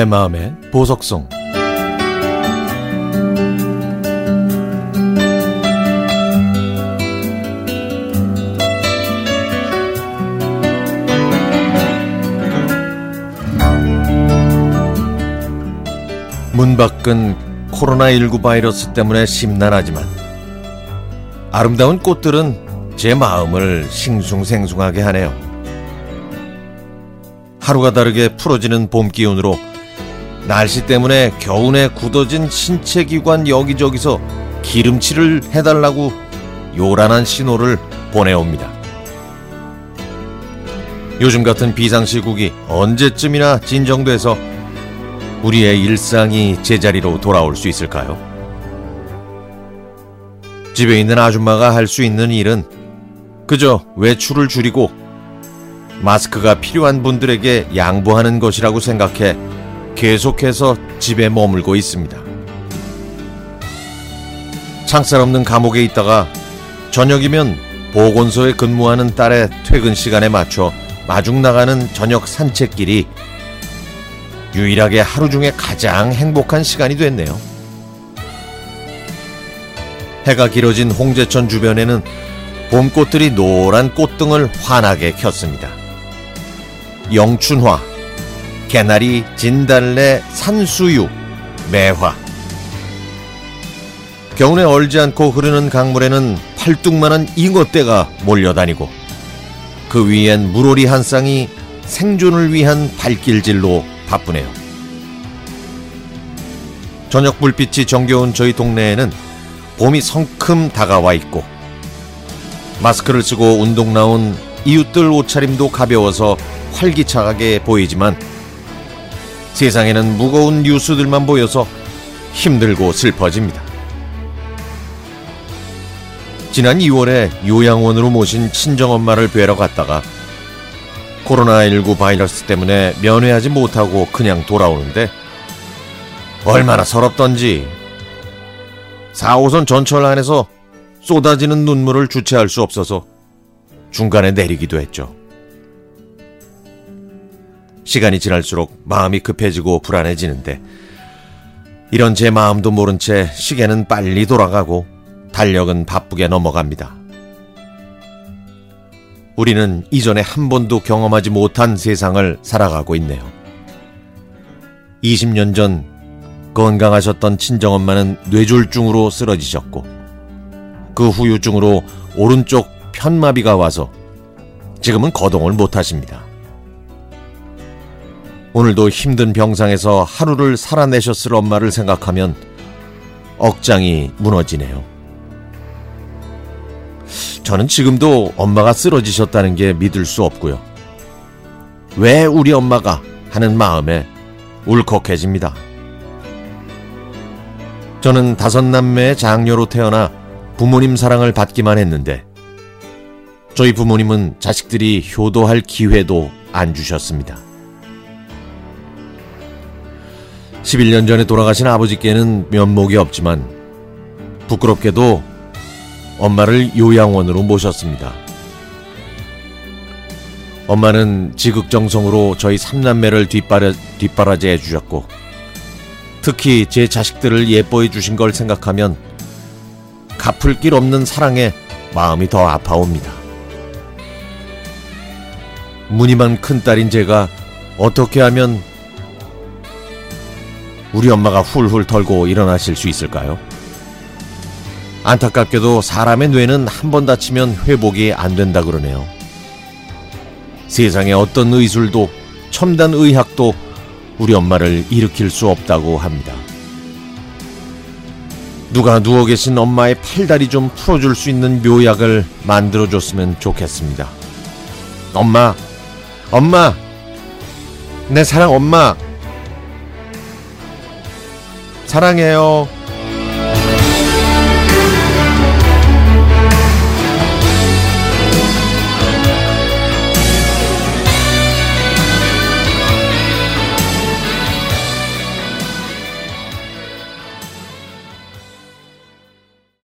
내 마음의 보석성 문 밖은 코로나19 바이러스 때문에 심란하지만 아름다운 꽃들은 제 마음을 싱숭생숭하게 하네요. 하루가 다르게 풀어지는 봄 기운으로 날씨 때문에 겨우내 굳어진 신체 기관 여기저기서 기름칠을 해달라고 요란한 신호를 보내옵니다. 요즘 같은 비상시국이 언제쯤이나 진정돼서 우리의 일상이 제자리로 돌아올 수 있을까요? 집에 있는 아줌마가 할 수 있는 일은 그저 외출을 줄이고 마스크가 필요한 분들에게 양보하는 것이라고 생각해 계속해서 집에 머물고 있습니다. 창살 없는 감옥에 있다가 저녁이면 보건소에 근무하는 딸의 퇴근 시간에 맞춰 마중 나가는 저녁 산책길이 유일하게 하루 중에 가장 행복한 시간이 됐네요. 해가 길어진 홍제천 주변에는 봄꽃들이 노란 꽃등을 환하게 켰습니다. 영춘화, 개나리, 진달래, 산수유, 매화. 겨우내 얼지 않고 흐르는 강물에는 팔뚝만한 잉어떼가 몰려다니고 그 위엔 물오리 한 쌍이 생존을 위한 발길질로 바쁘네요. 저녁 불빛이 정겨운 저희 동네에는 봄이 성큼 다가와 있고 마스크를 쓰고 운동 나온 이웃들 옷차림도 가벼워서 활기차게 보이지만 세상에는 무거운 뉴스들만 보여서 힘들고 슬퍼집니다. 지난 2월에 요양원으로 모신 친정엄마를 뵈러 갔다가 코로나19 바이러스 때문에 면회하지 못하고 그냥 돌아오는데 얼마나 서럽던지 4호선 전철 안에서 쏟아지는 눈물을 주체할 수 없어서 중간에 내리기도 했죠. 시간이 지날수록 마음이 급해지고 불안해지는데 이런 제 마음도 모른 채 시계는 빨리 돌아가고 달력은 바쁘게 넘어갑니다. 우리는 이전에 한 번도 경험하지 못한 세상을 살아가고 있네요. 20년 전 건강하셨던 친정엄마는 뇌졸중으로 쓰러지셨고 그 후유증으로 오른쪽 편마비가 와서 지금은 거동을 못하십니다. 오늘도 힘든 병상에서 하루를 살아내셨을 엄마를 생각하면 억장이 무너지네요. 저는 지금도 엄마가 쓰러지셨다는 게 믿을 수 없고요. 왜 우리 엄마가 하는 마음에 울컥해집니다. 저는 다섯 남매의 장녀로 태어나 부모님 사랑을 받기만 했는데 저희 부모님은 자식들이 효도할 기회도 안 주셨습니다. 11년 전에 돌아가신 아버지께는 면목이 없지만 부끄럽게도 엄마를 요양원으로 모셨습니다. 엄마는 지극정성으로 저희 삼남매를 뒷바라, 뒷바라지해 주셨고 특히 제 자식들을 예뻐해 주신 걸 생각하면 갚을 길 없는 사랑에 마음이 더 아파옵니다. 무늬만 큰 딸인 제가 어떻게 하면 우리 엄마가 훌훌 털고 일어나실 수 있을까요? 안타깝게도 사람의 뇌는 한 번 다치면 회복이 안 된다 그러네요. 세상에 어떤 의술도 첨단 의학도 우리 엄마를 일으킬 수 없다고 합니다. 누가 누워 계신 엄마의 팔다리 좀 풀어줄 수 있는 묘약을 만들어줬으면 좋겠습니다. 엄마, 엄마, 내 사랑 엄마, 사랑해요.